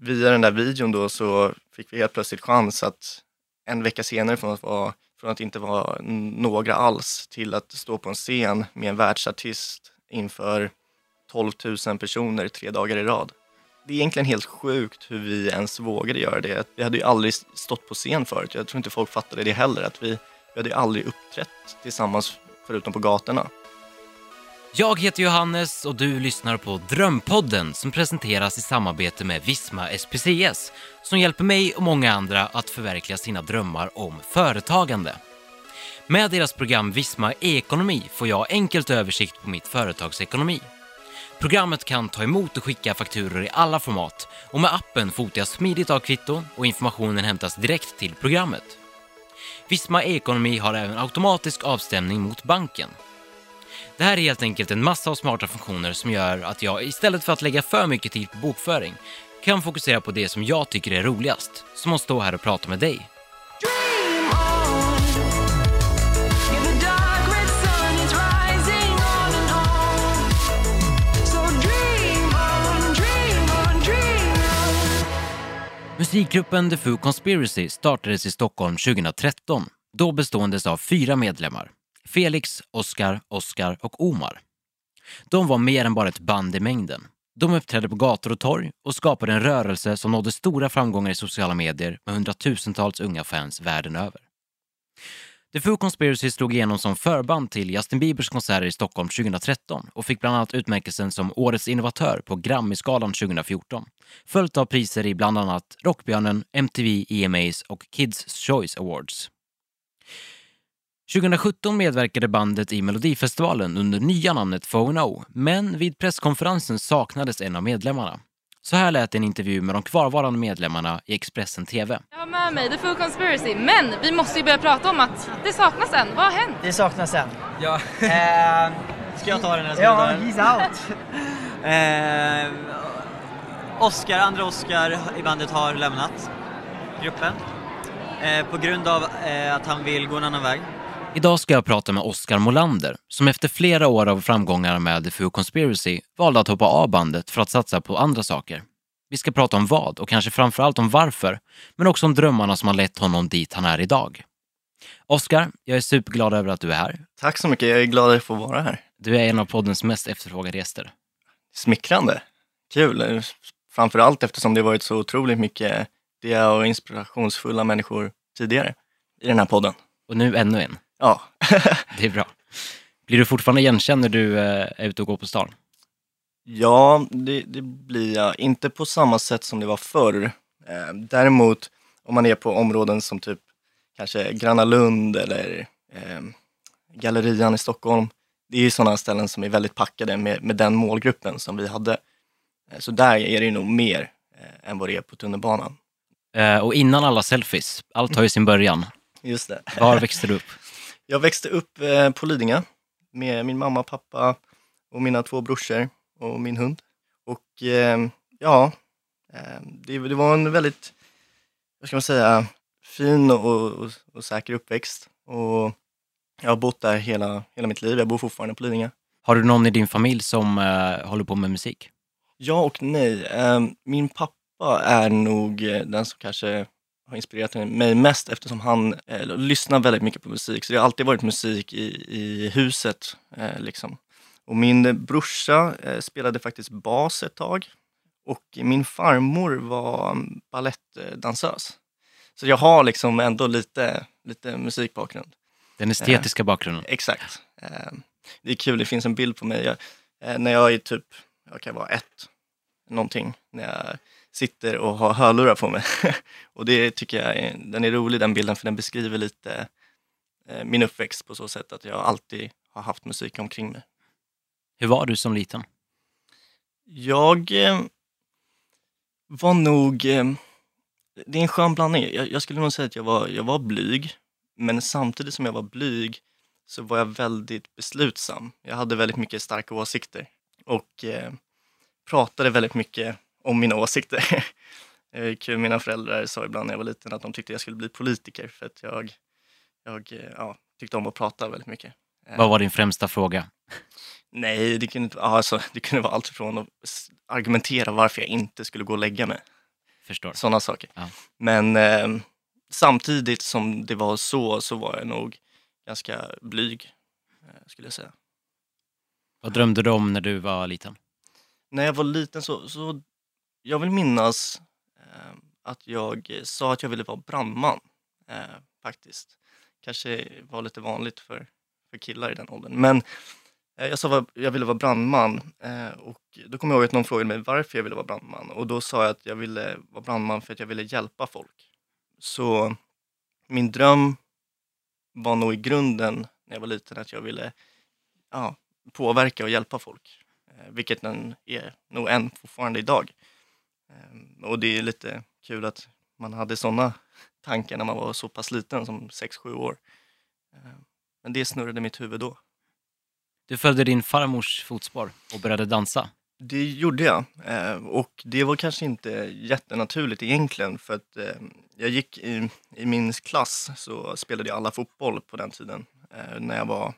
via den där videon då så fick vi helt plötsligt chans att en vecka senare från att, vara, från att inte vara några alls till att stå på en scen med en världsartist inför 12 000 personer tre dagar i rad. Det är egentligen helt sjukt hur vi ens vågade göra det. Vi hade ju aldrig stått på scen förut. Jag tror inte folk fattade det heller. Att vi, vi hade ju aldrig uppträtt tillsammans förutom på gatorna. Jag heter Johannes och du lyssnar på Drömpodden som presenteras i samarbete med Visma SPCS som hjälper mig och många andra att förverkliga sina drömmar om företagande. Med deras program Visma e-ekonomi får jag enkelt översikt på mitt företagsekonomi. Programmet kan ta emot och skicka fakturor i alla format och med appen fotar jag smidigt av kvitton och informationen hämtas direkt till programmet. Visma e-ekonomi har även automatisk avstämning mot banken. Det här är helt enkelt en massa av smarta funktioner som gör att jag istället för att lägga för mycket tid på bokföring kan fokusera på det som jag tycker är roligast, som att stå här och prata med dig. Musikgruppen The Foo Conspiracy startades i Stockholm 2013, då beståendes av fyra medlemmar. Felix, Oskar, Oskar och Omar. De var mer än bara ett band i mängden. De uppträdde på gator och torg och skapade en rörelse som nådde stora framgångar i sociala medier med hundratusentals unga fans världen över. The Foo Conspiracy slog igenom som förband till Justin Biebers konserter i Stockholm 2013 och fick bland annat utmärkelsen som Årets innovatör på Grammisgalan 2014, följt av priser i bland annat Rockbjörnen, MTV EMAs och Kids Choice Awards. 2017 medverkade bandet i Melodifestivalen under nya namnet Fono, men vid presskonferensen saknades en av medlemmarna. Så här lät en intervju med de kvarvarande medlemmarna i Expressen TV. Jag har med mig The Full Conspiracy, men vi måste ju börja prata om att det saknas en. Vad har hänt? Det saknas en. Ja, Eh, ska jag ta den? här, ja, he's out. Eh, Oscar, andra Oscar i bandet har lämnat gruppen. Eh, på grund av eh, att han vill gå en annan väg. Idag ska jag prata med Oskar Molander, som efter flera år av framgångar med The Foo Conspiracy valde att hoppa av bandet för att satsa på andra saker. Vi ska prata om vad och kanske framförallt om varför, men också om drömmarna som har lett honom dit han är idag. Oskar, jag är superglad över att du är här. Tack så mycket, jag är glad att jag får vara här. Du är en av poddens mest efterfrågade gäster. Smickrande, kul. Framförallt eftersom det varit så otroligt mycket det och inspirationsfulla människor tidigare i den här podden. Och nu ännu en. Ja, Det är bra. Blir du fortfarande igenkänd när du eh, är ute och går på stan? ja det, det blir jag. Inte på samma sätt som det var förr. Eh, däremot om man är på områden som typ kanske Gröna Lund eller eh, Gallerian i Stockholm. Det är ju sådana ställen som är väldigt packade med, med den målgruppen som vi hade. Eh, så där är det ju nog mer eh, än vad det är på tunnelbanan. Eh, och innan alla selfies, allt har ju sin början. Just det. Var växte du upp? Jag växte upp eh, på Lidingö med min mamma, pappa och mina två brorsor och min hund. Och eh, ja, eh, det, det var en väldigt, vad ska man säga, fin och, och, och säker uppväxt. Och jag har bott där hela, hela mitt liv. Jag bor fortfarande på Lidingö. Har du någon i din familj som eh, håller på med musik? Ja och nej. Eh, min pappa är nog den som kanske har inspirerat mig mest eftersom han eh, lyssnar väldigt mycket på musik. Så det har alltid varit musik i, i huset. Eh, liksom. Och min brorsa eh, spelade faktiskt bas ett tag. Och min farmor var balettdansös. Så jag har liksom ändå lite, lite musikbakgrund. Den estetiska bakgrunden. Exakt. Eh, Det är kul, det finns en bild på mig jag, eh, när jag är typ, jag kan vara ett, någonting, när jag sitter och har hörlurar på mig. och det tycker jag är, den är rolig den bilden för den beskriver lite eh, min uppväxt på så sätt att jag alltid har haft musik omkring mig. Hur var du som liten? Jag eh, var nog, eh, det är en skön blandning. Jag, jag skulle nog säga att jag var, jag var blyg, men samtidigt som jag var blyg så var jag väldigt beslutsam. Jag hade väldigt mycket starka åsikter och eh, pratade väldigt mycket om mina åsikter. Är kul, mina föräldrar sa ibland när jag var liten att de tyckte jag skulle bli politiker för att jag, jag eh, ja, tyckte om att prata väldigt mycket. Eh, Vad var din främsta fråga? Nej, det kunde, alltså, det kunde vara allt ifrån att argumentera varför jag inte skulle gå och lägga mig. Förstår. sådana saker. Ja. Men eh, samtidigt som det var så, så var jag nog ganska blyg, eh, skulle jag säga. Vad drömde du om när du var liten? När jag var liten så, så jag vill minnas eh, att jag sa att jag ville vara brandman, eh, faktiskt. Kanske var lite vanligt för, för killar i den åldern. Men eh, jag sa att jag ville vara brandman eh, och då kommer jag ihåg att någon frågade mig varför jag ville vara brandman och då sa jag att jag ville vara brandman för att jag ville hjälpa folk. Så min dröm var nog i grunden när jag var liten att jag ville ja, påverka och hjälpa folk. Eh, vilket den är nog än fortfarande idag. Eh, och det är lite kul att man hade sådana tankar när man var så pass liten som 6-7 år. Eh, men det snurrade mitt huvud då. Du följde din farmors fotspår och började dansa. Det gjorde jag eh, och det var kanske inte jättenaturligt egentligen för att jag gick i, i min klass så spelade jag alla fotboll på den tiden eh, när jag var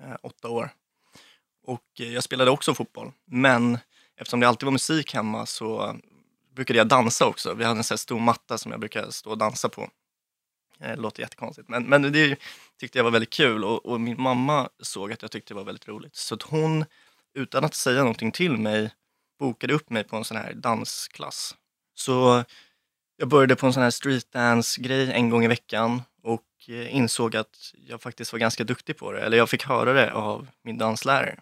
eh, åtta år. Och eh, jag spelade också fotboll men eftersom det alltid var musik hemma så brukade jag dansa också. Vi hade en sån här stor matta som jag brukade stå och dansa på. Eh, det låter jättekonstigt men, men det tyckte jag var väldigt kul och, och min mamma såg att jag tyckte det var väldigt roligt så att hon utan att säga någonting till mig bokade upp mig på en sån här dansklass. Så jag började på en sån här streetdance-grej en gång i veckan och eh, insåg att jag faktiskt var ganska duktig på det. Eller jag fick höra det av min danslärare.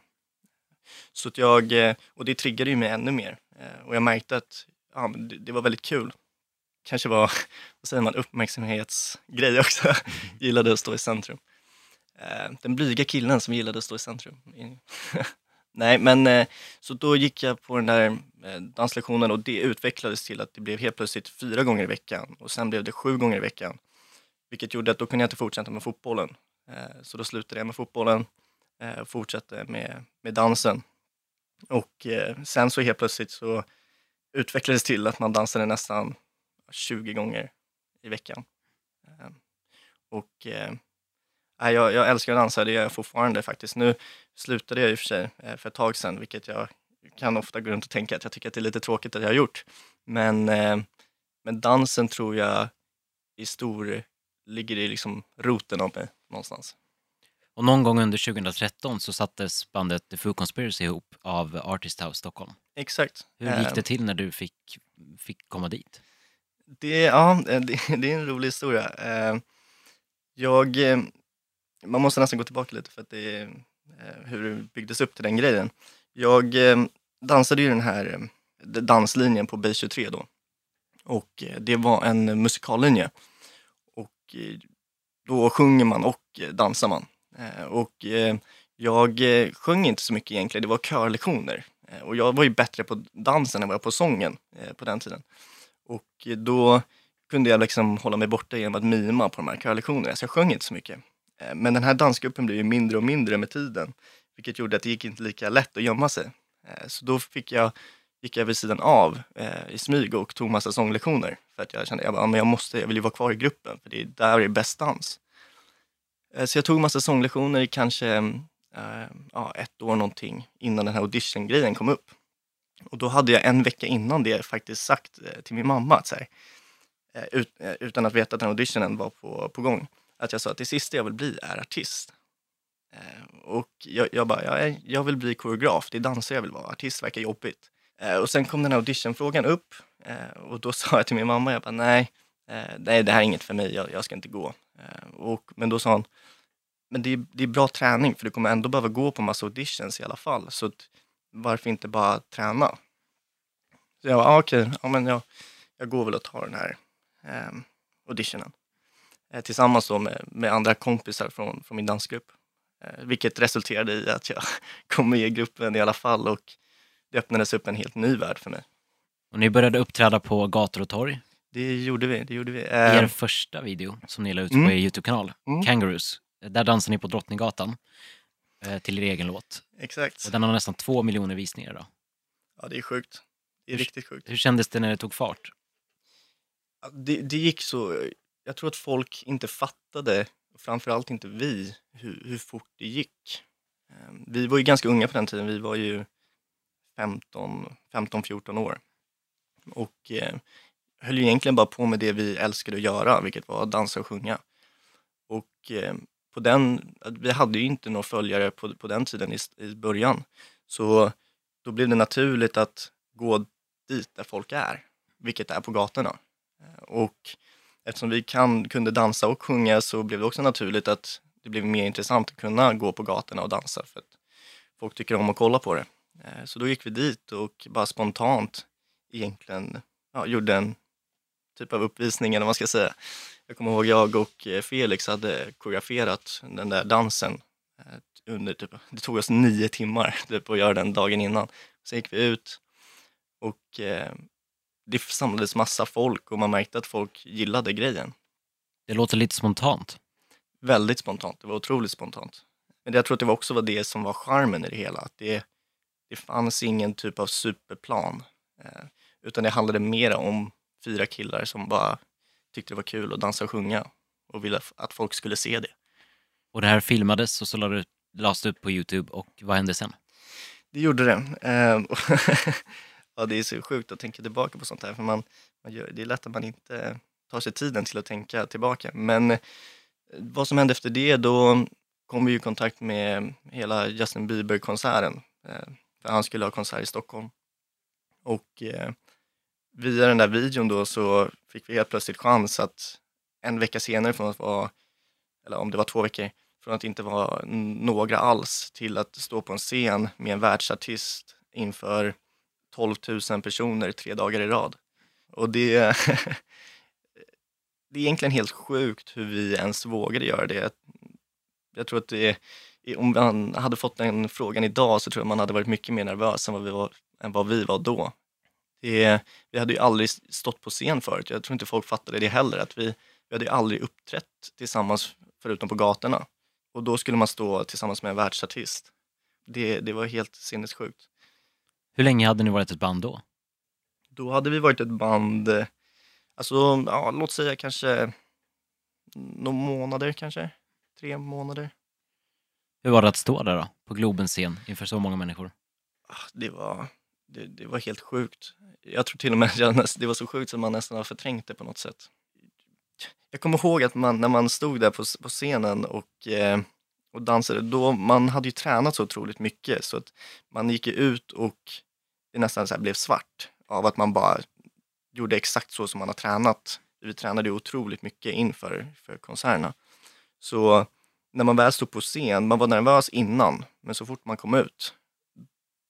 Så att jag, eh, och det triggade ju mig ännu mer. Eh, Och jag märkte att ja, det, var väldigt kul. Kanske var, vad säger man, uppmärksamhetsgrej också. gillade att stå i centrum. Eh, Den blyga killen som gillade att stå i centrum. Nej, men så då gick jag på den där danslektionen och det utvecklades till att det blev helt plötsligt fyra gånger i veckan och sen blev det sju gånger i veckan. Vilket gjorde att då kunde jag inte fortsätta med fotbollen. Så då slutade jag med fotbollen Eh, och fortsatte med, med dansen. Och eh, sen så helt plötsligt så utvecklades till att man dansade nästan 20 gånger i veckan. Eh, Och eh, jag, jag älskar att dansa, det gör jag fortfarande faktiskt. Nu slutade jag i och för sig eh, för ett tag sedan, vilket jag kan ofta gå runt och tänka att jag tycker att det är lite tråkigt att jag har gjort. Men, eh, men dansen tror jag i stor ligger i liksom roten av mig någonstans. Och någon gång under 2013 så sattes bandet The Foo Conspiracy ihop av Artist House Stockholm. Exakt. Hur gick det till när du fick, fick komma dit? Det, ja, eh, det, det är en rolig historia. Eh, Jag, eh, man måste nästan gå tillbaka lite för att det är eh, hur det byggdes upp till den grejen. Jag dansade ju den här danslinjen på B23 då. Och eh, det var en musikallinje. Och då sjunger man och dansar man. Eh, och eh, jag eh, sjöng inte så mycket egentligen, det var körlektioner. Och jag var ju bättre på dansen än vad jag var på sången på den tiden. Och då kunde jag liksom hålla mig borta genom att mima på de här körlektionerna, så jag sjöng inte så mycket. Men den här dansgruppen blev ju mindre och mindre med tiden, vilket gjorde att det gick inte lika lätt att gömma sig. Så då fick jag, gick jag vid sidan av eh, i smyg och tog massa sånglektioner. För att jag kände, jag, bara, men jag, måste, jag vill ju vara kvar i gruppen, för det är där det är bäst dans. Eh, så jag tog massa sånglektioner i kanske eh, ja, ett år någonting innan den här audition-grejen kom upp. Och då hade jag en vecka innan det faktiskt sagt eh, till min mamma att så här, ut, utan att veta att den auditionen var på, på gång, att jag sa att det sista jag vill bli är artist. Och jag, jag bara, jag, är- jag vill bli koreograf, det är dansare jag vill vara, artist verkar jobbigt. Och sen kom den här auditionfrågan upp och då sa jag till min mamma, jag bara nej, nej det här är inget för mig, jag, jag ska inte gå. Eh, och, men då sa han, men det är, det är bra träning för du kommer ändå behöva gå på massa auditions i alla fall. Så att, varför inte bara träna? Så jag bara, ah, okej, ja, men jag, jag går väl och tar den här eh, auditionen. Eh, tillsammans då med, med andra kompisar från, från min dansgrupp. Eh, vilket resulterade i att jag kom med i gruppen i alla fall och det öppnades upp en helt ny värld för mig. Och ni började uppträda på gator och torg. Det gjorde vi, det gjorde vi. Er Eh, första video som ni la ut Mm. på er YouTube-kanal, Mm. Kangaroos, där dansar ni på Drottninggatan eh, till er egen låt. exakt. Och den har nästan två miljoner visningar idag. Ja, det är sjukt. Det är Hur- riktigt sjukt. Hur kändes det när det tog fart? Det, det gick så, jag tror att folk inte fattade, framförallt inte vi, hur, hur fort det gick. Eh, Vi var ju ganska unga på den tiden, vi var ju 15, 15-14 år. Och eh, höll ju egentligen bara på med det vi älskade att göra, vilket var att dansa och sjunga. Och eh, på den, vi hade ju inte några följare på, på den tiden i, i början. Så då blev det naturligt att gå dit där folk är, vilket är på gatorna. Eh, och eftersom vi kan, kunde dansa och sjunga så blev det också naturligt att det blev mer intressant att kunna gå på gatorna och dansa för att folk tycker om att kolla på det. Eh, så då gick vi dit och bara spontant egentligen ja, gjorde en typ av uppvisning eller vad man ska säga. Jag kommer ihåg jag och eh, Felix hade koreograferat den där dansen eh, under typ, det tog oss nio timmar typ, att göra den dagen innan. Sen gick vi ut och eh, det samlades massa folk och man märkte att folk gillade grejen. Det låter lite spontant. Väldigt spontant, det var otroligt spontant. Men jag tror att det var också var det som var charmen i det hela, att det, det fanns ingen typ av superplan. Eh, utan det handlade mer om fyra killar som bara tyckte det var kul att dansa och sjunga och ville att folk skulle se det. Och det här filmades och så lades lades det upp på Youtube och vad hände sen? Det gjorde det. Eh, och ja, det är så sjukt att tänka tillbaka på sånt här, för man, man gör, det är lätt att man inte tar sig tiden till att tänka tillbaka. Men eh, vad som hände efter det, då kom vi i kontakt med hela Justin Bieber-konserten. Eh, för han skulle ha konsert i Stockholm. Och eh, via den där videon då så fick vi helt plötsligt chans att en vecka senare från att vara, eller om det var två veckor, från att inte vara några alls till att stå på en scen med en världsartist inför 12 000 personer tre dagar i rad. Och det, det är egentligen helt sjukt hur vi ens vågade göra det. Jag tror att det, om man hade fått den frågan idag så tror jag man hade varit mycket mer nervös än vad vi var, än vad vi var då. Det, vi hade ju aldrig stått på scen förut. Jag tror inte folk fattade det heller. Att vi, vi hade ju aldrig uppträtt tillsammans förutom på gatorna. Och då skulle man stå tillsammans med en världsartist. Det, det var helt sinnessjukt. Hur länge hade ni varit ett band då? Då hade vi varit ett band, alltså ja, låt säga kanske några månader kanske. Tre månader. Hur var det att stå där då, på Globens scen inför så många människor? Ah, Det var, det, det var helt sjukt. Jag tror till och med att det var så sjukt att man nästan har förträngt det på något sätt. Jag kommer ihåg att man, när man stod där på, på scenen och, eh, och dansade, då man hade ju tränat så otroligt mycket så att man gick ju ut och det nästan så här blev svart av att man bara gjorde exakt så som man har tränat. Vi tränade ju otroligt mycket inför för konserterna. Så när man väl stod på scen, man var nervös innan, men så fort man kom ut,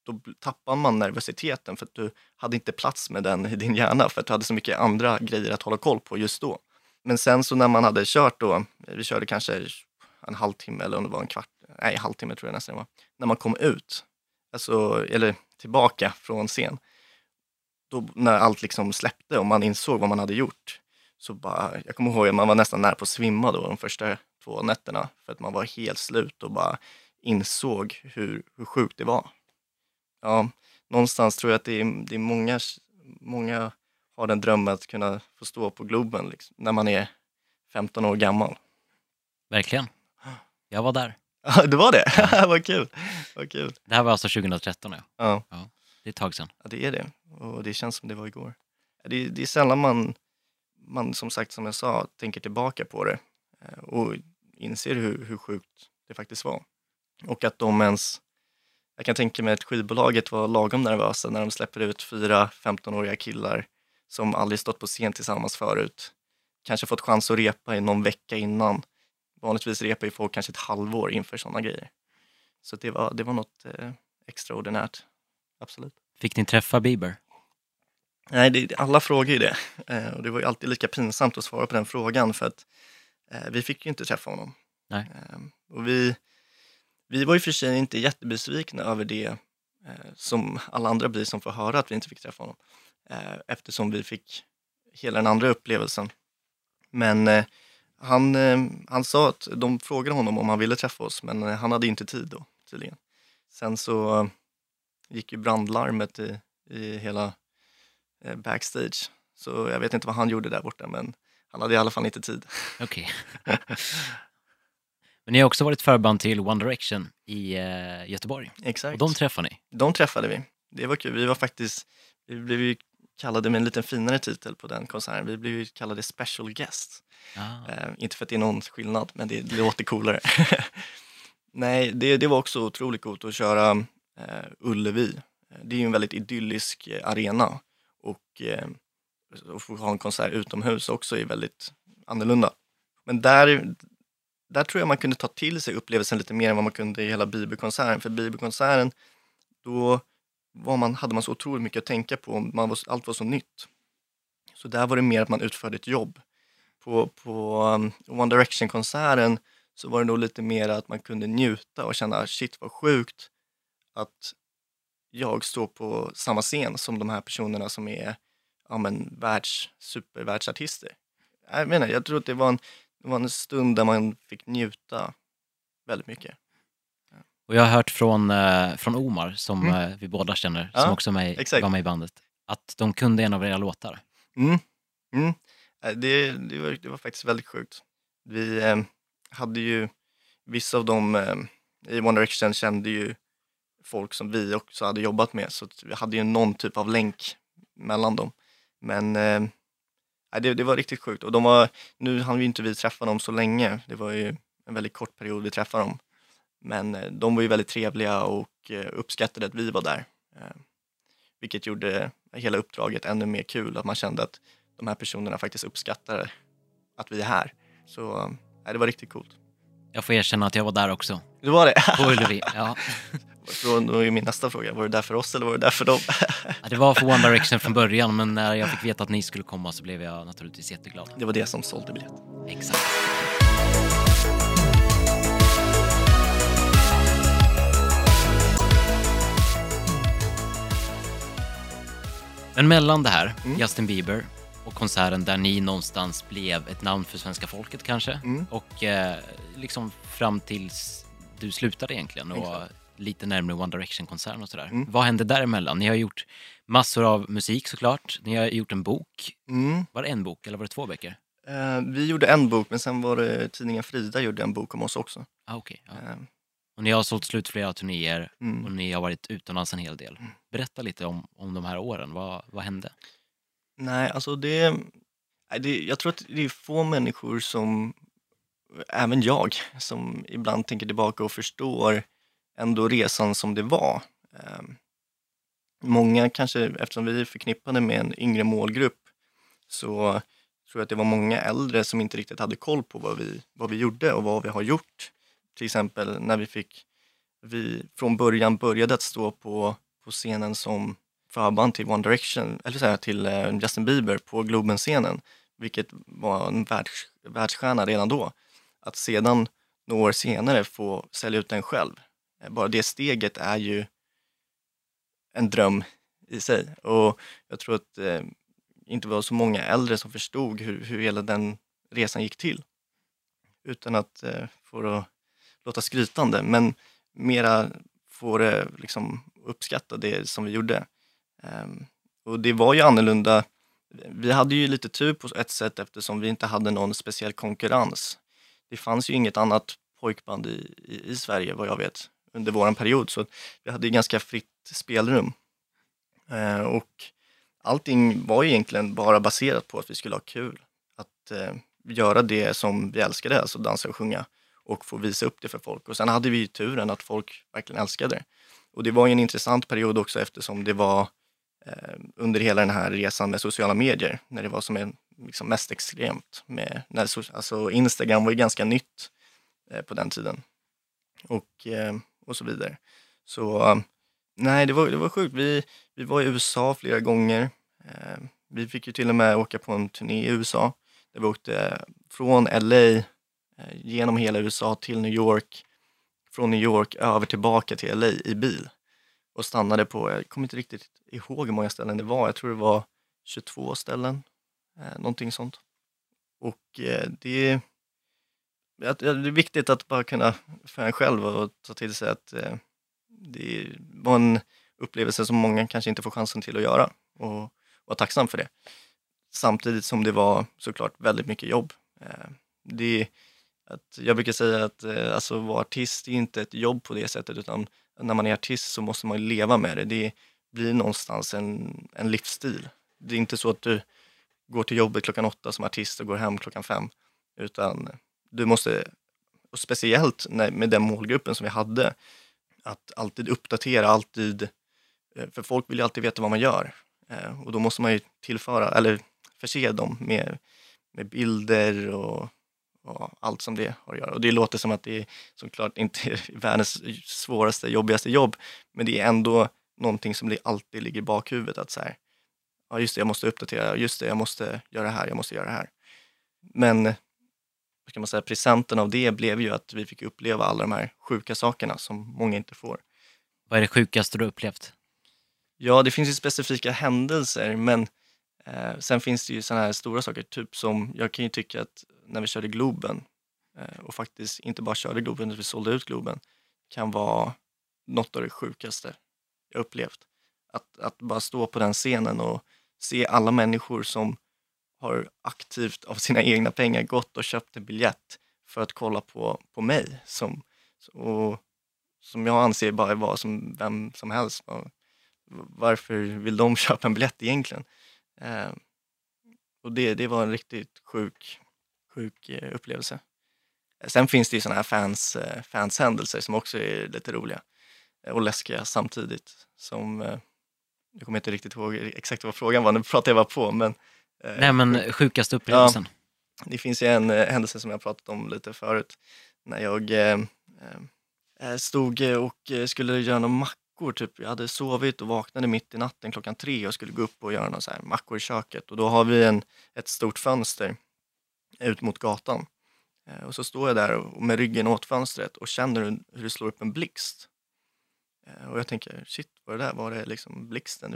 då tappar man nervositeten för att du hade inte plats med den i din hjärna för att du hade så mycket andra grejer att hålla koll på just då. Men sen så när man hade kört då, vi körde kanske en halvtimme eller om det var en kvart, nej halvtimme tror jag nästan det var, när man kom ut, alltså, eller tillbaka från scen, då när allt liksom släppte och man insåg vad man hade gjort, så bara, jag kommer ihåg att man var nästan nära på att svimma då de första två nätterna för att man var helt slut och bara insåg hur, hur sjukt det var. Ja, någonstans tror jag att det är, det är många, många har den drömmen att kunna få stå på Globen liksom, när man är 15 år gammal. Verkligen. Jag var där. Ja, det var det? Vad kul! Vad kul! Det här var alltså 2013 ja. Ja. Det är ett tag sedan. Ja, det är det. Och det känns som det var igår. Det, det är sällan man, man, som sagt, som jag sa, tänker tillbaka på det eh, och inser hur, hur sjukt det faktiskt var. Och att de ens, jag kan tänka mig att skivbolaget var lagom nervösa när de släpper ut fyra 15-åriga killar som aldrig stått på scen tillsammans förut. Kanske fått chans att repa i någon vecka innan. Vanligtvis repar ju folk kanske ett halvår inför sådana grejer. Så det var, det var något eh, extraordinärt, absolut. Fick ni träffa Bieber? Nej, det, alla frågar ju det. Eh, och det var ju alltid lika pinsamt att svara på den frågan för att eh, vi fick ju inte träffa honom. Nej. Eh, och vi, vi var ju för sig inte jättebesvikna över det eh, som alla andra blir som får höra att vi inte fick träffa honom. Eh, eftersom vi fick hela den andra upplevelsen. Men eh, han, han sa att de frågade honom om han ville träffa oss, men han hade inte tid då tydligen. Sen så gick ju brandlarmet i, i hela backstage. Så jag vet inte vad han gjorde där borta, men han hade i alla fall inte tid. Okej. Men ni har också varit förband till One Direction i eh, Göteborg. Exakt. Och de träffar ni. De träffade vi. Det var kul. Vi var faktiskt, vi blev ju kallade med en lite finare titel på den konserten. Vi blev ju kallade special guests. Ah. Eh, inte för att det är någon skillnad, men det, det låter coolare. Nej, det, det var också otroligt coolt att köra eh, Ullevi. Eh, Det är ju en väldigt idyllisk eh, arena och eh, att få ha en konsert utomhus också är väldigt annorlunda. Men där, där tror jag man kunde ta till sig upplevelsen lite mer än vad man kunde i hela bibelkonserten. För bibelkonserten, då var man, hade man så otroligt mycket att tänka på. Man var, allt var så nytt. Så där var det mer att man utförde ett jobb. På, på um, One Direction-konserten så var det nog lite mer att man kunde njuta och känna shit vad sjukt att jag står på samma scen som de här personerna som är ja, men, världs, supervärldsartister. Jag menar, jag tror att det var, en, det var en stund där man fick njuta väldigt mycket. Och jag har hört från, eh, från Omar, som Mm. eh, vi båda känner, Ja, som också med, exakt. var med i bandet, att de kunde en av era låtar. Mm. Mm. Eh, Det, det, var, det var faktiskt väldigt sjukt. Vi eh, hade ju, vissa av dem eh, i One Direction kände ju folk som vi också hade jobbat med, så vi hade ju någon typ av länk mellan dem. Men eh, nej, det, det var riktigt sjukt och de var, nu hann vi inte vi träffa dem så länge, det var ju en väldigt kort period vi träffade dem. Men eh, de var ju väldigt trevliga och eh, uppskattade att vi var där. Eh, vilket gjorde hela uppdraget ännu mer kul, att man kände att de här personerna faktiskt uppskattar att vi är här. Så nej, det var riktigt coolt. Jag får erkänna att jag var där också, Det var det. på Ullevi. Ja. Då, då är min nästa fråga, var det där för oss eller var det där för dem? Ja, Det var för One Direction från början, men när jag fick veta att ni skulle komma så blev jag naturligtvis jätteglad. Det var det som sålde biljett. Exakt. Men mellan det här, Mm. Justin Bieber och konserten där ni någonstans blev ett namn för svenska folket kanske Mm. och eh, liksom fram tills du slutade egentligen och Exakt. Lite närmare One Direction-konserten och sådär. Mm. Vad hände däremellan? Ni har gjort massor av musik såklart. Ni har gjort en bok. Mm. Var det en bok eller var det två böcker? Eh, vi gjorde en bok, men sen var det tidningen Frida gjorde en bok om oss också. Ah, okej. ja. Eh, Och ni har sålt slut flera turnéer och mm. ni har varit utomlands en hel del. Berätta lite om, om de här åren. Vad, vad hände? Nej, alltså det, det... Jag tror att det är få människor som, även jag, som ibland tänker tillbaka och förstår ändå resan som det var. Ehm, många kanske, eftersom vi är förknippade med en yngre målgrupp, så tror jag att det var många äldre som inte riktigt hade koll på vad vi, vad vi gjorde och vad vi har gjort. Till exempel när vi fick, vi från början började att stå på, på scenen som förband till One Direction, eller så här, till eh, Justin Bieber på Globen-scenen, vilket var en världs, världsstjärna redan då. Att sedan några år senare få sälja ut den själv, Eh, bara det steget är ju en dröm i sig. Och jag tror att eh, inte var så många äldre som förstod hur, hur hela den resan gick till. Utan att eh, få det att låta skrytande, men mera få det liksom uppskatta det som vi gjorde. Ehm, och det var ju annorlunda. Vi hade ju lite tur på ett sätt eftersom vi inte hade någon speciell konkurrens. Det fanns ju inget annat pojkband i, i, i Sverige vad jag vet under våran period så vi hade ju ganska fritt spelrum. Eh, och allting var ju egentligen bara baserat på att vi skulle ha kul. Att eh, göra det som vi älskade, alltså dansa och sjunga och få visa upp det för folk. Och sen hade vi ju turen att folk verkligen älskade det. Och det var ju en intressant period också eftersom det var eh, under hela den här resan med sociala medier, när det var som en, liksom mest extremt. Med, när, alltså Instagram var ju ganska nytt eh, på den tiden. Och, eh, och så vidare. Så um, nej, det var, det var sjukt. Vi, vi var i USA flera gånger. Eh, vi fick ju till och med åka på en turné i USA. Där vi åkte från LA eh, genom hela USA till New York. Från New York över tillbaka till LA i bil. Och stannade på, jag kommer inte riktigt ihåg hur många ställen det var. Jag tror det var 22 ställen. Eh, någonting sånt. Och eh, det, det är viktigt att bara kunna för en själv och ta till sig att eh, det var en upplevelse som många kanske inte får chansen till att göra och vara tacksam för det. Samtidigt som det var såklart väldigt mycket jobb. Eh, det, att, jag brukar säga att eh, alltså, vara artist är inte ett jobb på det sättet utan när man är artist så måste man leva med det. Det blir någonstans en, en livsstil. Det är inte så att du går till jobbet klockan åtta som artist och går hem klockan fem, utan du måste, och speciellt när, med den målgruppen som vi hade, att alltid uppdatera, alltid, eh, för folk vill ju alltid veta vad man gör. Eh, och då måste man ju tillföra, eller förse dem med, med bilder och, och allt som det har att göra. Och det låter som att det är såklart inte är världens svåraste, jobbigaste jobb, men det är ändå någonting som det alltid ligger i bakhuvudet att så här, ja just det, jag måste uppdatera, just det, jag måste göra det här, jag måste göra det här. Men vad kan man säga, presenten av det blev ju att vi fick uppleva alla de här sjuka sakerna som många inte får. Vad är det sjukaste du upplevt? Ja, det finns ju specifika händelser, men eh, sen finns det ju sådana här stora saker, typ som, jag kan ju tycka att när vi körde Globen, eh, och faktiskt inte bara körde Globen, utan vi sålde ut Globen, kan vara något av det sjukaste jag upplevt. Att, att bara stå på den scenen och se alla människor som har aktivt av sina egna pengar gått och köpt en biljett för att kolla på, på mig som, och, som jag anser bara vara som vem som helst. Varför vill de köpa en biljett egentligen? Eh, och det, det var en riktigt sjuk, sjuk eh, upplevelse. Sen finns det ju sådana här fans, eh, fanshändelser som också är lite roliga eh, och läskiga samtidigt. Som, jag kommer inte riktigt ihåg exakt vad frågan var, nu pratar jag bara på. Men, eh, Nej men sjukaste upplevelsen. det finns ju en eh, händelse som jag pratat om lite förut. När jag eh, eh, stod eh, och eh, skulle göra några mackor. Typ. Jag hade sovit och vaknade mitt i natten klockan tre och skulle gå upp och göra några så här mackor i köket. Och då har vi en, ett stort fönster ut mot gatan. Eh, och så står jag där och med ryggen åt fönstret och känner hur det slår upp en blixt. Eh, och jag tänker, shit, vad är det där? Var det liksom blixten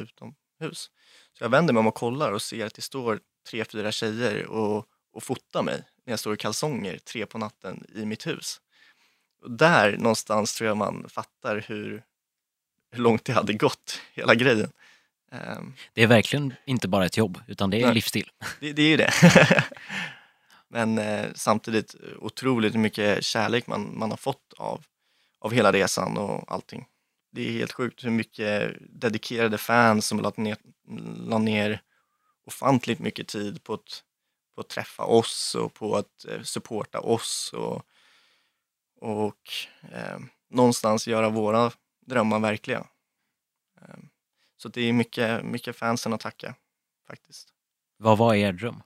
utomhus? Så jag vänder mig om och kollar och ser att det står tre, fyra tjejer och, och fotar mig när jag står i kalsonger tre på natten i mitt hus. Och där någonstans tror jag man fattar hur, hur långt det hade gått, hela grejen. Ehm, Det är verkligen inte bara ett jobb, utan det är en livsstil. det, det är ju det. Men eh, samtidigt otroligt mycket kärlek man, man har fått av, av hela resan och allting. Det är helt sjukt hur mycket dedikerade fans som lade ner, la ner ofantligt mycket tid på att, på att träffa oss och på att eh, supporta oss och, och eh, någonstans göra våra drömmar verkliga. Eh, så det är mycket, mycket fansen att tacka faktiskt. Vad var er dröm?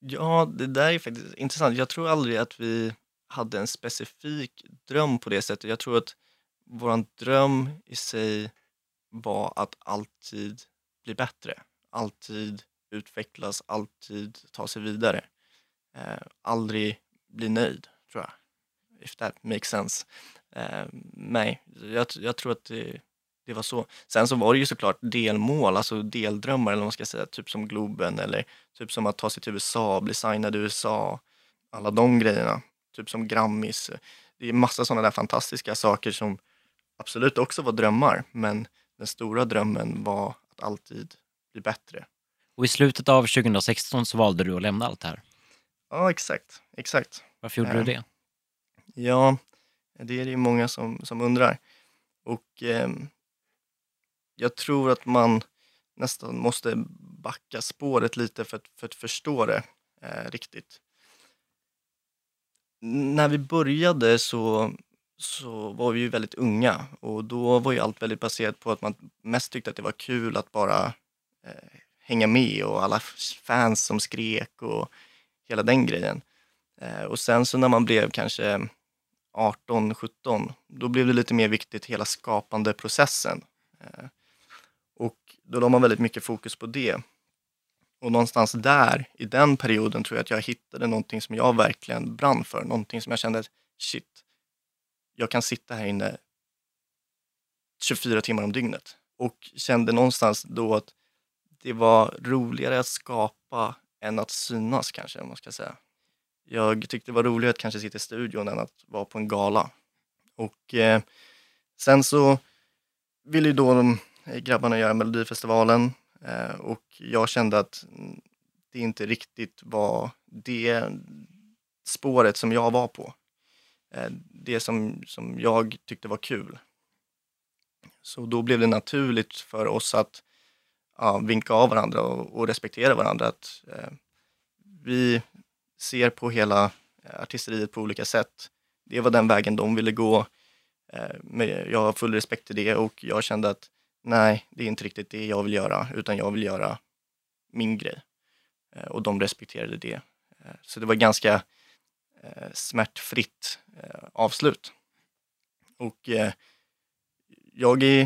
Ja, det där är faktiskt intressant. Jag tror aldrig att vi hade en specifik dröm på det sättet. Jag tror att vår dröm i sig var att alltid bli bättre. Alltid utvecklas, alltid ta sig vidare. Eh, aldrig bli nöjd, tror jag. If that makes sense. Eh, nej, jag, jag tror att det, det var så. Sen så var det ju såklart delmål, alltså deldrömmar eller vad man ska säga, typ som Globen eller typ som att ta sig till USA, bli signad i USA, alla de grejerna. Typ som Grammis. Det är massa sådana där fantastiska saker som absolut också var drömmar, men den stora drömmen var att alltid bli bättre. Och i slutet av 2016 så valde du att lämna allt det här. Ja, exakt, exakt. Varför gjorde Ja. du det? Ja, det är det ju många som, som undrar. Och ehm, jag tror att man nästan måste backa spåret lite för att, för att förstå det eh, riktigt. När vi började så, så var vi ju väldigt unga och då var ju allt väldigt baserat på att man mest tyckte att det var kul att bara eh, hänga med och alla fans som skrek och hela den grejen. Eh, och sen så när man blev kanske 18, 17, då blev det lite mer viktigt hela skapandeprocessen. Eh, och då la man väldigt mycket fokus på det. Och någonstans där, i den perioden, tror jag att jag hittade någonting som jag verkligen brann för. Någonting som jag kände, shit, jag kan sitta här inne 24 timmar om dygnet. Och kände någonstans då att det var roligare att skapa än att synas kanske, om man ska säga. Jag tyckte det var roligare att kanske sitta i studion än att vara på en gala. Och eh, sen så ville ju då de eh, grabbarna göra Melodifestivalen eh, och jag kände att det inte riktigt var det spåret som jag var på. Eh, det som, som jag tyckte var kul. Så då blev det naturligt för oss att, ja, vinka av varandra och, och respektera varandra. Att, eh, vi ser på hela eh, artisteriet på olika sätt. Det var den vägen de ville gå. Eh, men jag har full respekt till det och jag kände att nej, det är inte riktigt det jag vill göra, utan jag vill göra min grej. Eh, och de respekterade det. Eh, så det var ganska eh, smärtfritt eh, avslut. Och eh, jag är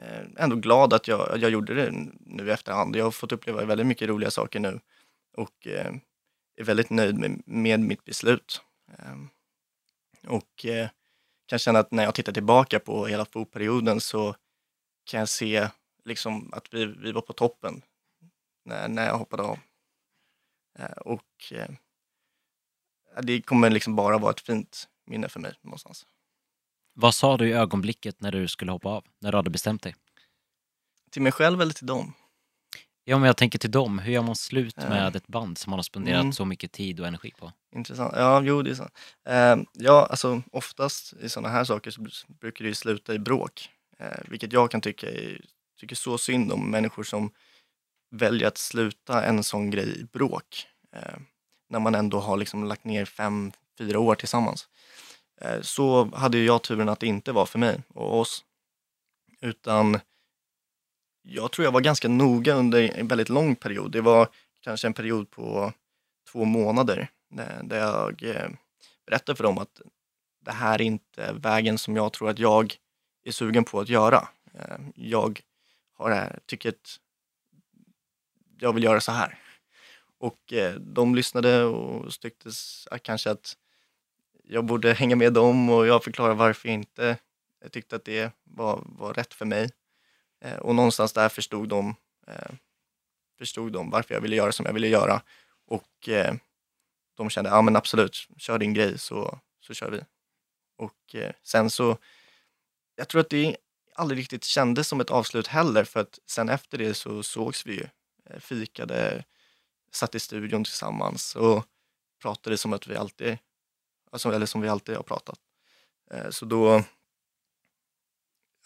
eh, ändå glad att jag, jag gjorde det nu i efterhand. Jag har fått uppleva väldigt mycket roliga saker nu och eh, är väldigt nöjd med, med mitt beslut. Ehm, och eh, kan känna att när jag tittar tillbaka på hela FO-perioden så kan jag se liksom att vi, vi var på toppen när, när jag hoppade av. Och det kommer liksom bara vara ett fint minne för mig någonstans. Vad sa du i ögonblicket när du skulle hoppa av? När du hade bestämt dig? Till mig själv eller till dem? Ja, men jag tänker till dem. Hur gör man slut Ja. med ett band som man har spenderat Mm. så mycket tid och energi på? Intressant. Ja, jo, det är sant. Eh, ja, alltså oftast i sådana här saker så br- brukar det ju sluta i bråk. Eh, vilket jag kan tycka är, tycker så synd om människor som väljer att sluta en sån grej i bråk. Eh, när man ändå har liksom lagt ner fem, fyra år tillsammans. Eh, så hade ju jag turen att det inte var för mig och oss. Utan jag tror jag var ganska noga under en väldigt lång period. Det var kanske en period på två månader eh, där jag eh, berättade för dem att det här är inte vägen som jag tror att jag är sugen på att göra. Jag har det här, tycker att jag vill göra så här. Och eh, de lyssnade och tyckte ah, kanske att jag borde hänga med dem och jag förklarade varför jag inte jag tyckte att det var, var rätt för mig. Eh, Och någonstans där förstod de, eh, förstod de varför jag ville göra som jag ville göra. Och eh, de kände, ja men absolut, kör din grej så, så kör vi. Och eh, sen så, jag tror att det aldrig riktigt kändes som ett avslut heller för att sen efter det så sågs vi ju, eh, fikade, satt i studion tillsammans och pratade som att vi alltid, alltså, eller som vi alltid har pratat. Eh, så då,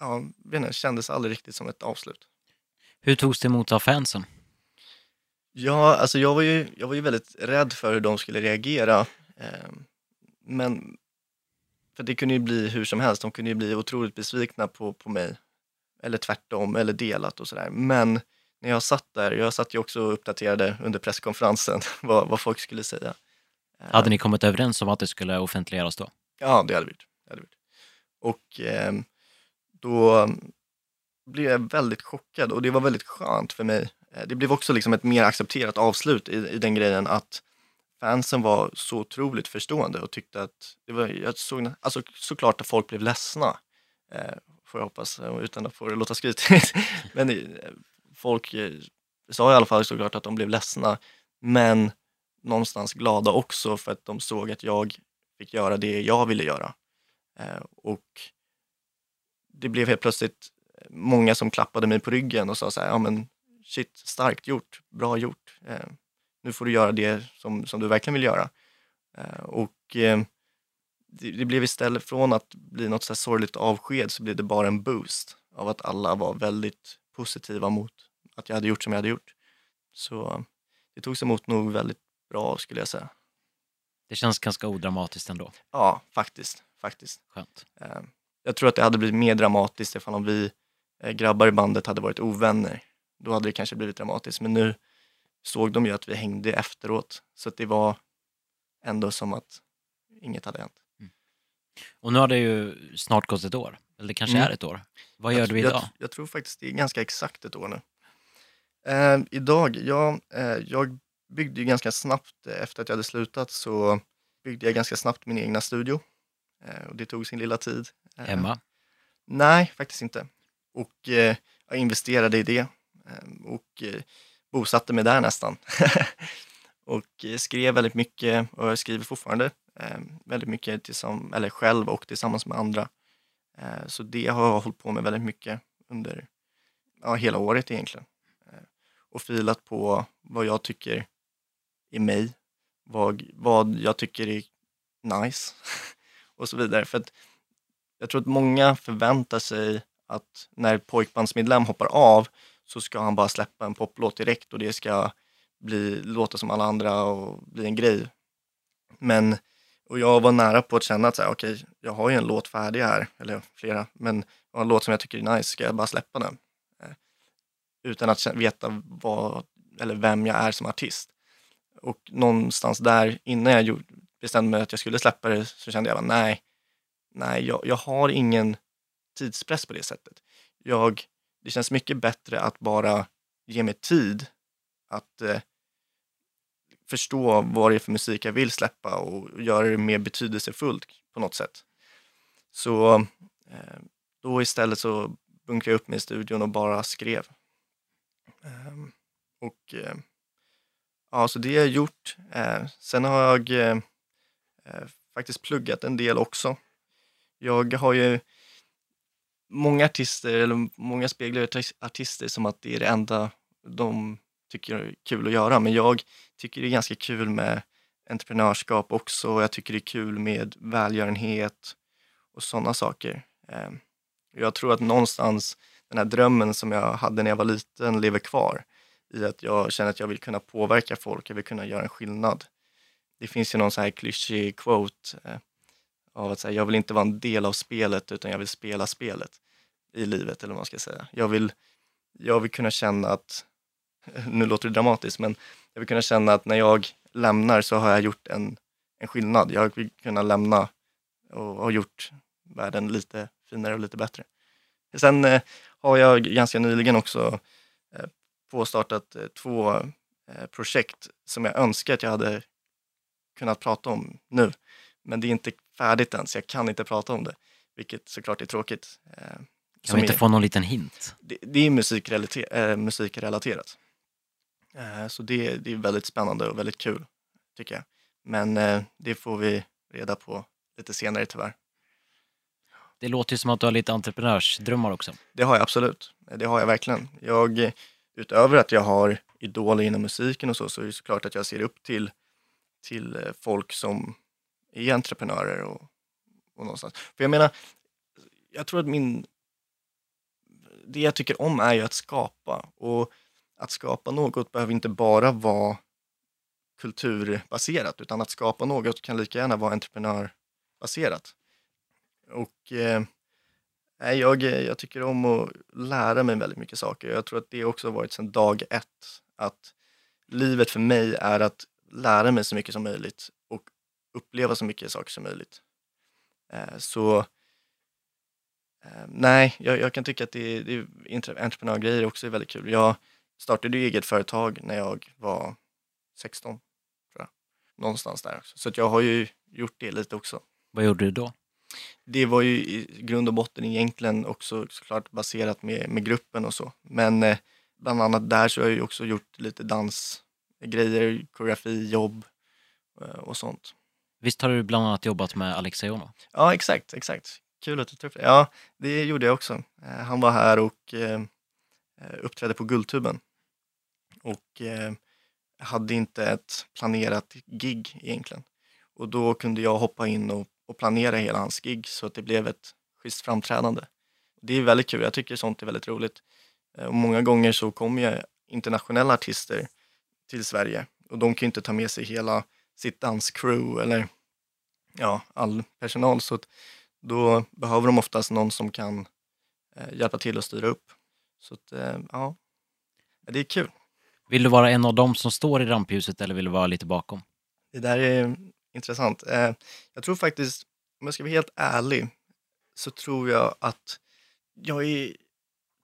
ja, vet inte, kändes aldrig riktigt som ett avslut. Hur togs det emot av fansen? Ja, alltså jag var ju, jag var ju väldigt rädd för hur de skulle reagera. Eh, men, för det kunde ju bli hur som helst, de kunde ju bli otroligt besvikna på, på mig. Eller tvärtom, eller delat och sådär. Men när jag satt där, jag satt ju också och uppdaterade under presskonferensen vad, vad folk skulle säga. Eh, Hade ni kommit överens om att det skulle offentliggöras då? Ja, det hade vi gjort. Det hade vi gjort. Och ehm, då blev jag väldigt chockad och det var väldigt skönt för mig. Eh, Det blev också liksom ett mer accepterat avslut i, i den grejen att fansen var så otroligt förstående och tyckte att det var, jag såg, alltså såklart att folk blev ledsna, eh, får jag hoppas, eh, utan att få det låta skrytigt. Men eh, folk eh, sa i alla fall såklart att de blev ledsna, men någonstans glada också för att de såg att jag fick göra det jag ville göra. Eh, och det blev helt plötsligt många som klappade mig på ryggen och sa så här, ja men shit, starkt gjort, bra gjort. Eh, nu får du göra det som, som du verkligen vill göra. Och det, det blev istället från att bli något så här sorgligt avsked så blev det bara en boost av att alla var väldigt positiva mot att jag hade gjort som jag hade gjort. Så det togs emot nog väldigt bra skulle jag säga. Det känns ganska odramatiskt ändå. Ja, faktiskt. faktiskt. Skönt. Eh, Jag tror att det hade blivit mer dramatiskt ifall om vi eh, grabbar i bandet hade varit ovänner. Då hade det kanske blivit dramatiskt, men nu såg de ju att vi hängde efteråt. Så att det var ändå som att inget hade hänt. Och nu har det ju snart gått ett år. Eller det kanske Mm. är ett år. Vad gör jag, du idag? Jag, jag tror faktiskt det är ganska exakt ett år nu. Eh, idag, ja, eh, jag byggde ju ganska snabbt, eh, efter att jag hade slutat så byggde jag ganska snabbt min egna studio. Eh, och det tog sin lilla tid. Eh, Hemma? Nej, faktiskt inte. Och eh, jag investerade i det eh, och bosatte mig där nästan. och skrev väldigt mycket och jag skriver fortfarande eh, väldigt mycket tillsamm- eller själv och tillsammans med andra. Så det har jag hållit på med väldigt mycket under ja, hela året egentligen. Och filat på vad jag tycker är mig, vad, vad jag tycker är nice och så vidare. För att jag tror att många förväntar sig att när pojkbandsmedlem hoppar av så ska han bara släppa en poplåt direkt och det ska bli, låta som alla andra och bli en grej. Men, och jag var nära på att känna att så här, okej, jag har ju en låt färdig här, eller flera, men jag har en låt som jag tycker är nice, ska jag bara släppa den? Utan att veta vad, eller vem jag är som artist. Och någonstans där, innan jag gjorde, bestämde mig att jag skulle släppa det, så kände jag bara, nej, nej, jag, jag har ingen tidspress på det sättet. Jag, det känns mycket bättre att bara ge mig tid att eh, förstå vad det är för musik jag vill släppa och göra det mer betydelsefullt på något sätt. Så eh, då istället så bunkrade jag upp mig i studion och bara skrev. Ehm, och ehm, ja, så det har jag gjort. Ehm, sen har jag eh, faktiskt pluggat en del också. Jag har ju många artister, eller många speglar ju artister som att det är det enda de tycker är kul att göra. Men jag tycker det är ganska kul med entreprenörskap också. Jag tycker det är kul med välgörenhet och sådana saker. Jag tror att någonstans den här drömmen som jag hade när jag var liten lever kvar i att jag känner att jag vill kunna påverka folk, jag vill kunna göra en skillnad. Det finns ju någon så här klyschig quote eh, av att säga, jag vill inte vara en del av spelet utan jag vill spela spelet i livet eller vad man ska säga. Jag vill, jag vill kunna känna att, nu låter det dramatiskt, men jag vill kunna känna att när jag lämnar så har jag gjort en, en skillnad. Jag vill kunna lämna och ha gjort världen lite finare och lite bättre. Sen eh, har jag ganska nyligen också eh, påstartat eh, två projekt som jag önskar att jag hade kunnat prata om nu. Men det är inte färdigt än, så jag kan inte prata om det, vilket såklart är tråkigt. Kan som vi inte är- få någon liten hint? det, det är musikrelater, eh, musikrelaterat. Eh, så det, det är väldigt spännande och väldigt kul, tycker jag. Men eh, det får vi reda på lite senare tyvärr. Det låter ju som att du har lite entreprenörsdrömmar också. Det har jag absolut. Det har jag verkligen. Jag, utöver att jag har idoler inom musiken och så, så är det såklart att jag ser upp till, till eh, folk som är entreprenörer och, och någonstans. För jag menar, jag tror att min... Det jag tycker om är ju att skapa. Och att skapa något behöver inte bara vara kulturbaserat, utan att skapa något kan lika gärna vara entreprenörbaserat. Och eh, jag, jag tycker om att lära mig väldigt mycket saker. Jag tror att det också har varit sedan dag ett. Att livet för mig är att lära mig så mycket som möjligt och uppleva så mycket saker som möjligt. Eh, så eh, nej, jag, jag kan tycka att det, det entre- entreprenörgrejer också är väldigt kul. Jag startade ju eget företag när jag var 16, tror jag. Någonstans där också. Så att jag har ju gjort det lite också Vad gjorde du då? Det var ju i grund och botten egentligen också såklart baserat med, med gruppen och så. Men eh, bland annat där så har jag ju också gjort lite dansgrejer, koreografi, jobb eh, och sånt. Visst har du bland annat jobbat med Alex Ayono? Ja, exakt, exakt. Kul att du det. Ja, det gjorde jag också. Eh, han var här och eh, eh, uppträdde på Guldtuben. Och eh, hade inte ett planerat gig egentligen. Och då kunde jag hoppa in och, och planera hela hans gig så att det blev ett schysst framträdande. Det är väldigt kul, jag tycker sånt är väldigt roligt. Eh, och många gånger så kommer ju internationella artister till Sverige och de kan ju inte ta med sig hela sitt danscrew eller ja, all personal. Så att då behöver de oftast någon som kan eh, hjälpa till att styra upp. Så att, eh, ja, det är kul. Vill du vara en av dem som står i rampljuset eller vill du vara lite bakom? Det där är intressant. Eh, jag tror faktiskt, om jag ska vara helt ärlig, så tror jag att jag är,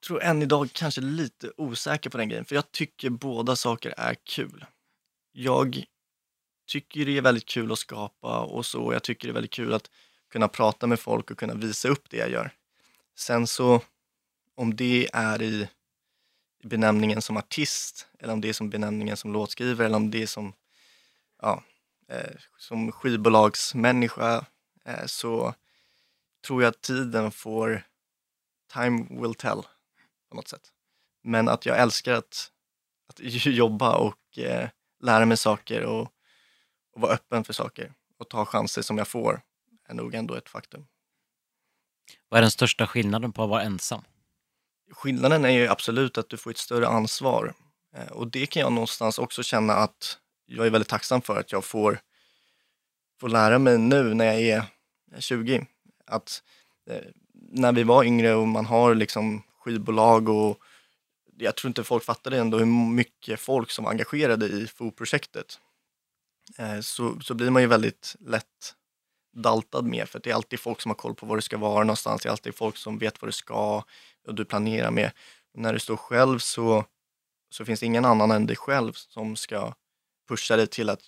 tror än idag kanske lite osäker på den grejen. För jag tycker båda saker är kul. Jag tycker det är väldigt kul att skapa och så. Jag tycker det är väldigt kul att kunna prata med folk och kunna visa upp det jag gör. Sen så, om det är i benämningen som artist eller om det är som benämningen som låtskrivare eller om det är som, ja, som skivbolagsmänniska eh, så tror jag att tiden får, time will tell på något sätt. Men att jag älskar att, att jobba och eh, lära mig saker och, och vara öppen för saker och ta chanser som jag får är nog ändå ett faktum. Vad är den största skillnaden på att vara ensam? skillnaden är ju absolut att du får ett större ansvar. Eh, och det kan jag någonstans också känna att jag är väldigt tacksam för att jag får, får lära mig nu när jag är 20. Att eh, när vi var yngre och man har liksom skivbolag och jag tror inte folk fattade ändå hur mycket folk som var engagerade i FO-projektet. Eh, så, så blir man ju väldigt lätt daltad med för det är alltid folk som har koll på var du ska vara någonstans. Det är alltid folk som vet vad du ska och du planerar med. Och när du står själv så, så finns det ingen annan än dig själv som ska pusha dig till att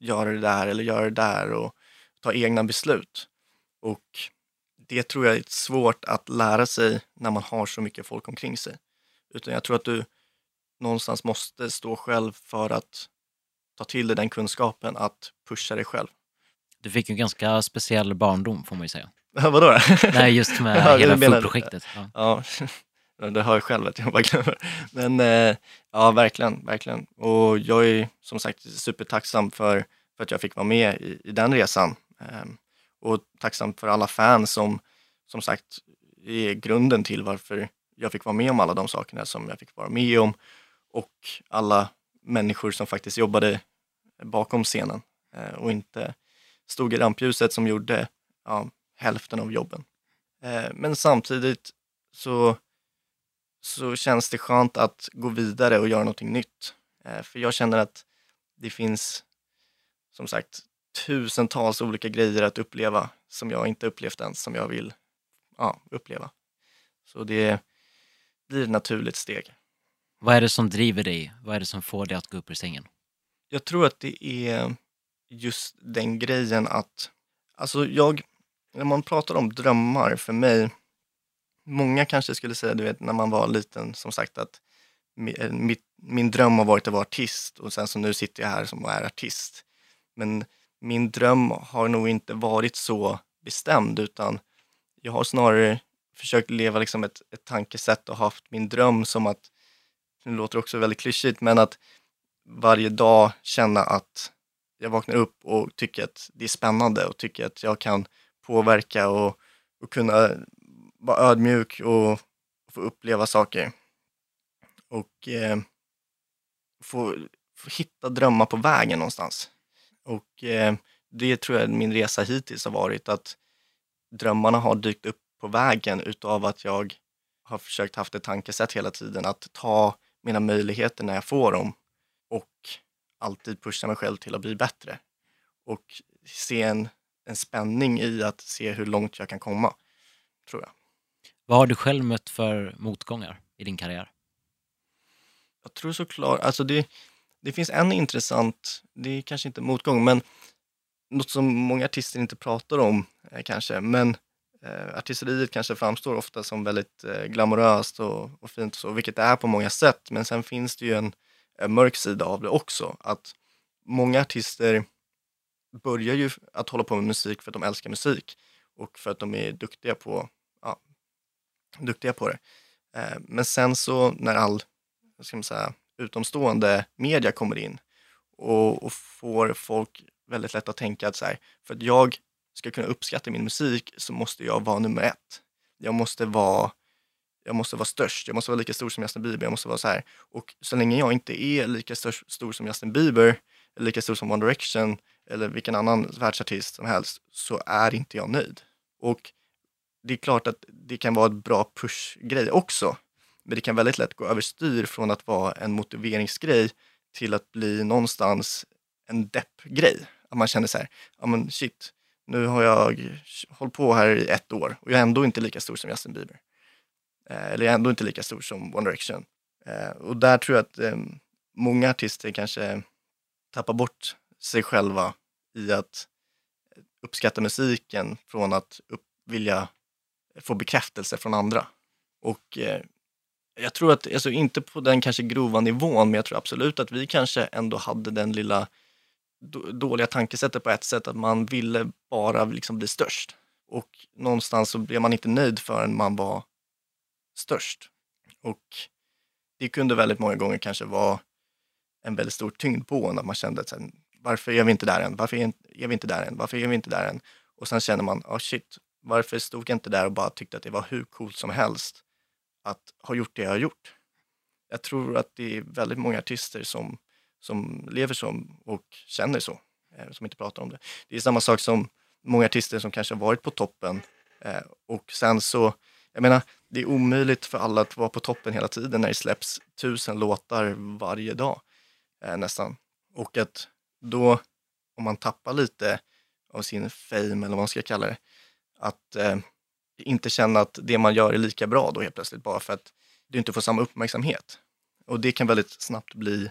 göra det där eller göra det där och ta egna beslut. Och det tror jag är svårt att lära sig när man har så mycket folk omkring sig. Utan jag tror att du någonstans måste stå själv för att ta till dig den kunskapen att pusha dig själv. Du fick ju en ganska speciell barndom får man ju säga. Vadå då? Nej, just med Ja, hela. Ja. Ja, Eh, det hör jag själv att jag bara glömmer. Men eh, ja, verkligen, verkligen. Och jag är som sagt supertacksam för, för att jag fick vara med i, i den resan. Eh, och tacksam för alla fans som som sagt är grunden till varför jag fick vara med om alla de sakerna som jag fick vara med om. Och alla människor som faktiskt jobbade bakom scenen eh, och inte stod i rampljuset som gjorde ja, hälften av jobben. Eh, men samtidigt så, så känns det skönt att gå vidare och göra någonting nytt. Eh, för jag känner att det finns som sagt tusentals olika grejer att uppleva som jag inte upplevt än, som jag vill ja, uppleva. Så det blir ett naturligt steg. Vad är det som driver dig? Vad är det som får dig att gå upp ur sängen? Jag tror att det är just den grejen att, alltså jag, när man pratar om drömmar för mig, många kanske skulle säga, du vet när man var liten, som sagt att eh, mitt, min dröm har varit att vara artist och sen så nu sitter jag här som är artist. Men min dröm har nog inte varit så bestämd utan jag har snarare försökt leva liksom ett, ett tankesätt och haft min dröm som att, nu låter också väldigt klyschigt, men att varje dag känna att jag vaknar upp och tycker att det är spännande och tycker att jag kan påverka och, och kunna vara ödmjuk och få uppleva saker. Och eh, få, få hitta drömmar på vägen någonstans. Och eh, det tror jag min resa hittills har varit, att drömmarna har dykt upp på vägen utav att jag har försökt haft ett tankesätt hela tiden att ta mina möjligheter när jag får dem och alltid pusha mig själv till att bli bättre. Och se en, en spänning i att se hur långt jag kan komma, tror jag. Vad har du själv mött för motgångar i din karriär? Jag tror såklart, alltså det, det finns en intressant, det är kanske inte motgång, men något som många artister inte pratar om eh, kanske, men eh, artisteriet kanske framstår ofta som väldigt eh, glamoröst och, och fint och så, vilket det är på många sätt, men sen finns det ju en, en mörk sida av det också, att många artister börjar ju att hålla på med musik för att de älskar musik och för att de är duktiga på, duktiga på det. Eh, men sen så när all vad ska man säga, utomstående media kommer in och, och får folk väldigt lätt att tänka att så här, för att jag ska kunna uppskatta min musik så måste jag vara nummer ett. Jag måste vara, jag måste vara störst, jag måste vara lika stor som Justin Bieber, jag måste vara så här. Och så länge jag inte är lika stor, stor som Justin Bieber, lika stor som One Direction eller vilken annan världsartist som helst, så är inte jag nöjd. Och det är klart att det kan vara ett bra pushgrej också. Men det kan väldigt lätt gå överstyr från att vara en motiveringsgrej till att bli någonstans en deppgrej. Att man känner så här, ja men shit, nu har jag hållit på här i ett år och jag är ändå inte lika stor som Justin Bieber. Eh, eller jag är ändå inte lika stor som One Direction. Eh, och där tror jag att eh, många artister kanske tappar bort sig själva i att uppskatta musiken från att upp, vilja få bekräftelse från andra. Och eh, jag tror att, alltså inte på den kanske grova nivån, men jag tror absolut att vi kanske ändå hade den lilla då- dåliga tankesättet på ett sätt att man ville bara liksom bli störst. Och någonstans så blev man inte nöjd förrän man var störst. Och det kunde väldigt många gånger kanske vara en väldigt stor tyngd på en, att man kände att varför är vi inte där än? Varför är vi inte där än? Varför är vi inte där än? Och sen känner man, oh shit, varför stod jag inte där och bara tyckte att det var hur coolt som helst att ha gjort det jag har gjort. Jag tror att det är väldigt många artister som, som lever så och känner så, eh, som inte pratar om det. Det är samma sak som många artister som kanske har varit på toppen eh, och sen så, jag menar, det är omöjligt för alla att vara på toppen hela tiden när det släpps tusen låtar varje dag eh, nästan. Och att då, om man tappar lite av sin fame eller vad man ska kalla det, att eh, inte känna att det man gör är lika bra då helt plötsligt bara för att du inte får samma uppmärksamhet. Och det kan väldigt snabbt bli,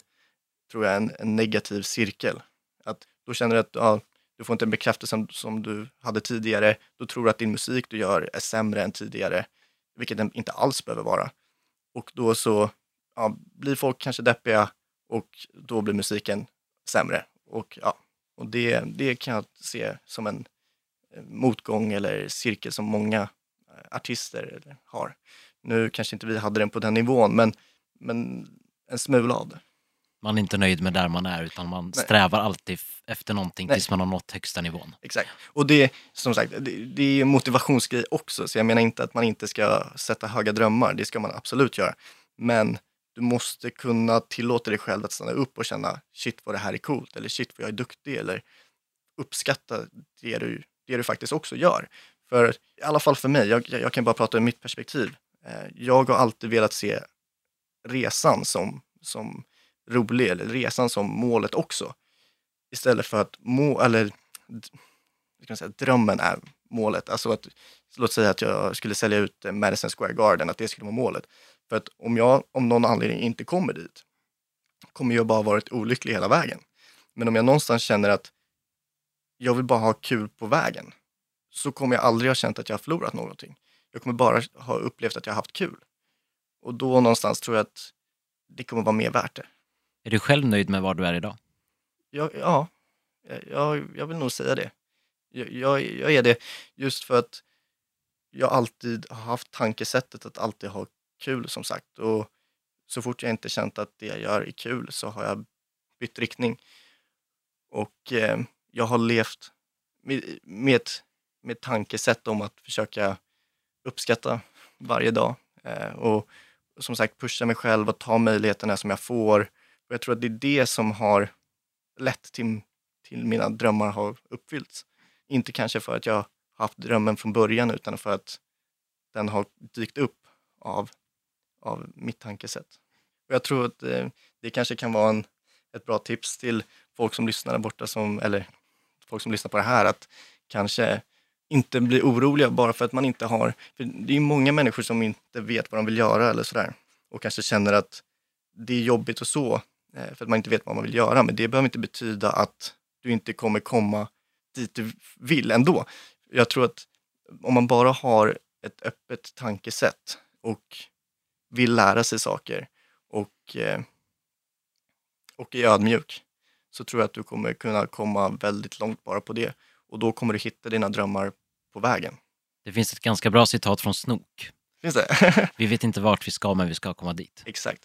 tror jag, en, en negativ cirkel. Att då känner du att ja, du får inte en bekräftelse som, som du hade tidigare. Då tror du att din musik du gör är sämre än tidigare, vilket den inte alls behöver vara. Och då så ja, blir folk kanske deppiga och då blir musiken sämre. Och, ja, och det, det kan jag se som en motgång eller cirkel som många eh, artister har. Nu kanske inte vi hade den på den nivån, men, men en smula av det. Man är inte nöjd med där man är utan man Nej. strävar alltid efter någonting Nej. tills man har nått högsta nivån. Exakt. Och det, som sagt, det, det är en motivationsgrej också, så jag menar inte att man inte ska sätta höga drömmar, det ska man absolut göra. Men du måste kunna tillåta dig själv att stanna upp och känna shit vad det här är coolt, eller shit vad jag är duktig, eller uppskatta det du, det du faktiskt också gör. För i alla fall för mig, jag, jag kan bara prata ur mitt perspektiv. Eh, jag har alltid velat se resan som, som rolig, eller resan som målet också. Istället för att må, eller kan säga, drömmen är målet. Alltså att, låt säga att jag skulle sälja ut Madison Square Garden, att det skulle vara målet. För att om jag om någon anledning inte kommer dit, kommer jag bara varit olycklig hela vägen. Men om jag någonstans känner att jag vill bara ha kul på vägen, så kommer jag aldrig ha känt att jag har förlorat någonting. Jag kommer bara ha upplevt att jag har haft kul. Och då någonstans tror jag att det kommer vara mer värt det. Är du själv nöjd med var du är idag? Jag, ja, jag, jag vill nog säga det. Jag, jag, jag är det just för att jag alltid har haft tankesättet att alltid ha kul som sagt. Och så fort jag inte känt att det jag gör är kul så har jag bytt riktning. Och eh, jag har levt med, med, ett, med ett tankesätt om att försöka uppskatta varje dag. Eh, och som sagt pusha mig själv och ta möjligheterna som jag får. Och jag tror att det är det som har lett till, till mina drömmar har uppfyllts. Inte kanske för att jag har haft drömmen från början utan för att den har dykt upp av, av mitt tankesätt. Och jag tror att eh, det kanske kan vara en, ett bra tips till folk som lyssnar där borta, som, eller folk som lyssnar på det här, att kanske inte bli oroliga bara för att man inte har... För det är många människor som inte vet vad de vill göra eller sådär. Och kanske känner att det är jobbigt och så, eh, för att man inte vet vad man vill göra. Men det behöver inte betyda att du inte kommer komma dit du vill ändå. Jag tror att om man bara har ett öppet tankesätt och vill lära sig saker och, eh, och är ödmjuk så tror jag att du kommer kunna komma väldigt långt bara på det. Och då kommer du hitta dina drömmar på vägen. Det finns ett ganska bra citat från Snook. Finns det? Vi vet inte vart vi ska, men vi ska komma dit. Exakt.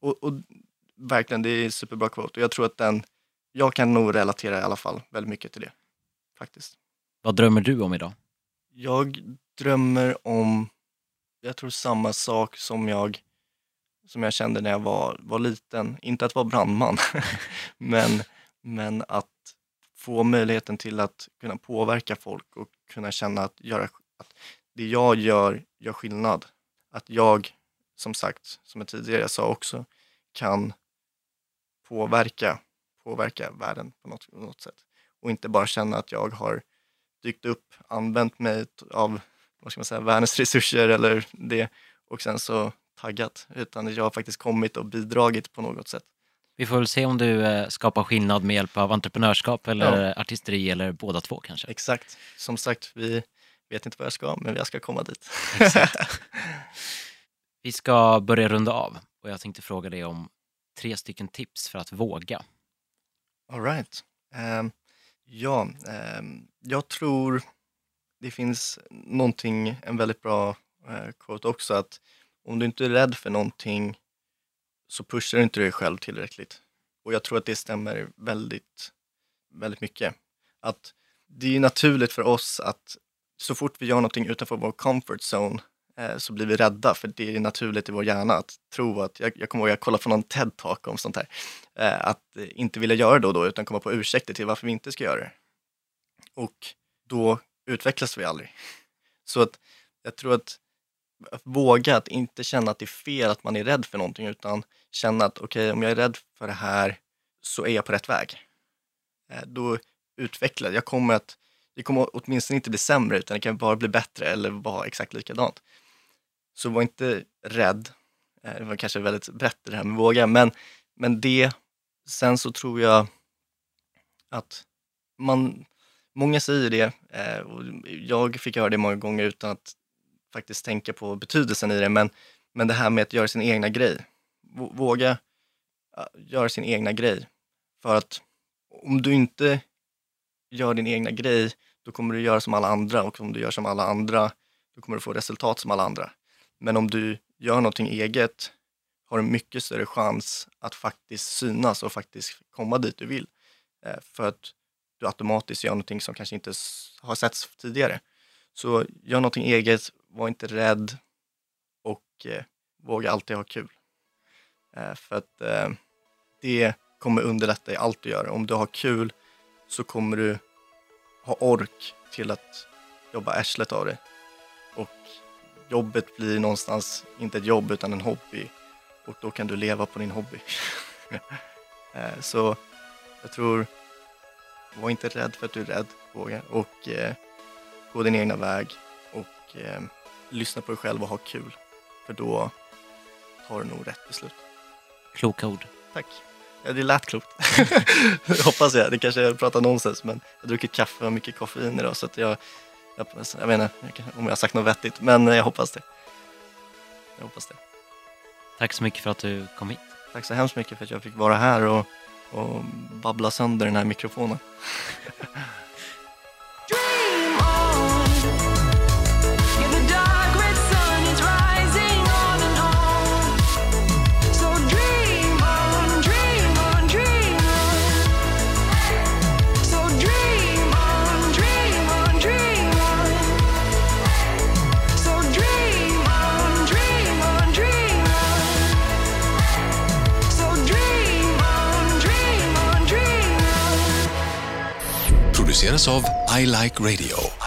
Och, och verkligen, det är en superbra quote. Och jag tror att den, jag kan nog relatera i alla fall väldigt mycket till det. Faktiskt. Vad drömmer du om idag? Jag drömmer om, jag tror samma sak som jag, som jag kände när jag var, var liten. Inte att vara brandman, men, men att få möjligheten till att kunna påverka folk och kunna känna att, göra, att det jag gör, gör skillnad. Att jag, som sagt, som jag tidigare sa också, kan påverka, påverka världen på något, på något sätt. Och inte bara känna att jag har dykt upp, använt mig av vad ska man säga, världens resurser eller det och sen så taggat. Utan jag har faktiskt kommit och bidragit på något sätt. Vi får väl se om du eh, skapar skillnad med hjälp av entreprenörskap eller Ja. artisteri eller båda två kanske. Exakt. Som sagt, vi vet inte vad jag ska, men jag ska komma dit. Vi ska börja runda av och jag tänkte fråga dig om tre stycken tips för att våga. All right. Ehm, ja, ehm, jag tror det finns någonting, en väldigt bra uh, quote också, att om du inte är rädd för någonting så pushar du inte dig själv tillräckligt. Och jag tror att det stämmer väldigt, väldigt mycket. Att det är naturligt för oss att så fort vi gör någonting utanför vår comfort zone eh, så blir vi rädda för det är naturligt i vår hjärna att tro att, jag, jag kommer ihåg jag kollade på någon TED-talk om sånt här, eh, att inte vilja göra det då och då utan komma på ursäkter till varför vi inte ska göra det. Och då utvecklas vi aldrig. Så att jag tror att våga att inte känna att det är fel att man är rädd för någonting utan känna att okej, om jag är rädd för det här så är jag på rätt väg. Eh, då utvecklar jag kommer att, det kommer åtminstone inte bli sämre utan det kan bara bli bättre eller vara exakt likadant. Så var inte rädd. Eh, det var kanske väldigt brett det här med våga, men, men det, sen så tror jag att man, många säger det, eh, och jag fick höra det många gånger utan att faktiskt tänka på betydelsen i det, men, men det här med att göra sin egna grej. Våga göra sin egna grej. För att om du inte gör din egna grej, då kommer du göra som alla andra och om du gör som alla andra, då kommer du få resultat som alla andra. Men om du gör någonting eget har du mycket större chans att faktiskt synas och faktiskt komma dit du vill. Eh, för att du automatiskt gör någonting som kanske inte har setts tidigare. Så gör någonting eget, var inte rädd och eh, våga alltid ha kul. Eh, för att eh, det kommer underlätta i allt du gör. Om du har kul så kommer du ha ork till att jobba arslet av dig Och jobbet blir någonstans inte ett jobb utan en hobby. Och då kan du leva på din hobby. Eh, så jag tror, var inte rädd för att du är rädd, våga. Och eh, gå din egna väg och eh, lyssna på dig själv och ha kul. För då har du nog rätt beslut. Kloka ord. Tack. Ja, det lät klokt. Hoppas jag. Det kanske jag pratar nonsens, men jag har druckit kaffe och mycket koffein idag så att jag, jag, jag vet inte om jag har sagt något vettigt, men jag hoppas det. Jag hoppas det. Tack så mycket för att du kom hit. Tack så hemskt mycket för att jag fick vara här och, och babbla sönder den här mikrofonen. versiones of I Like Radio.